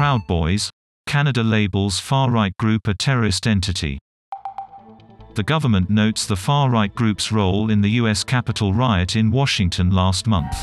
Proud Boys. Canada labels far-right group a terrorist entity. The government notes the far-right group's role in the U.S. Capitol riot in Washington last month.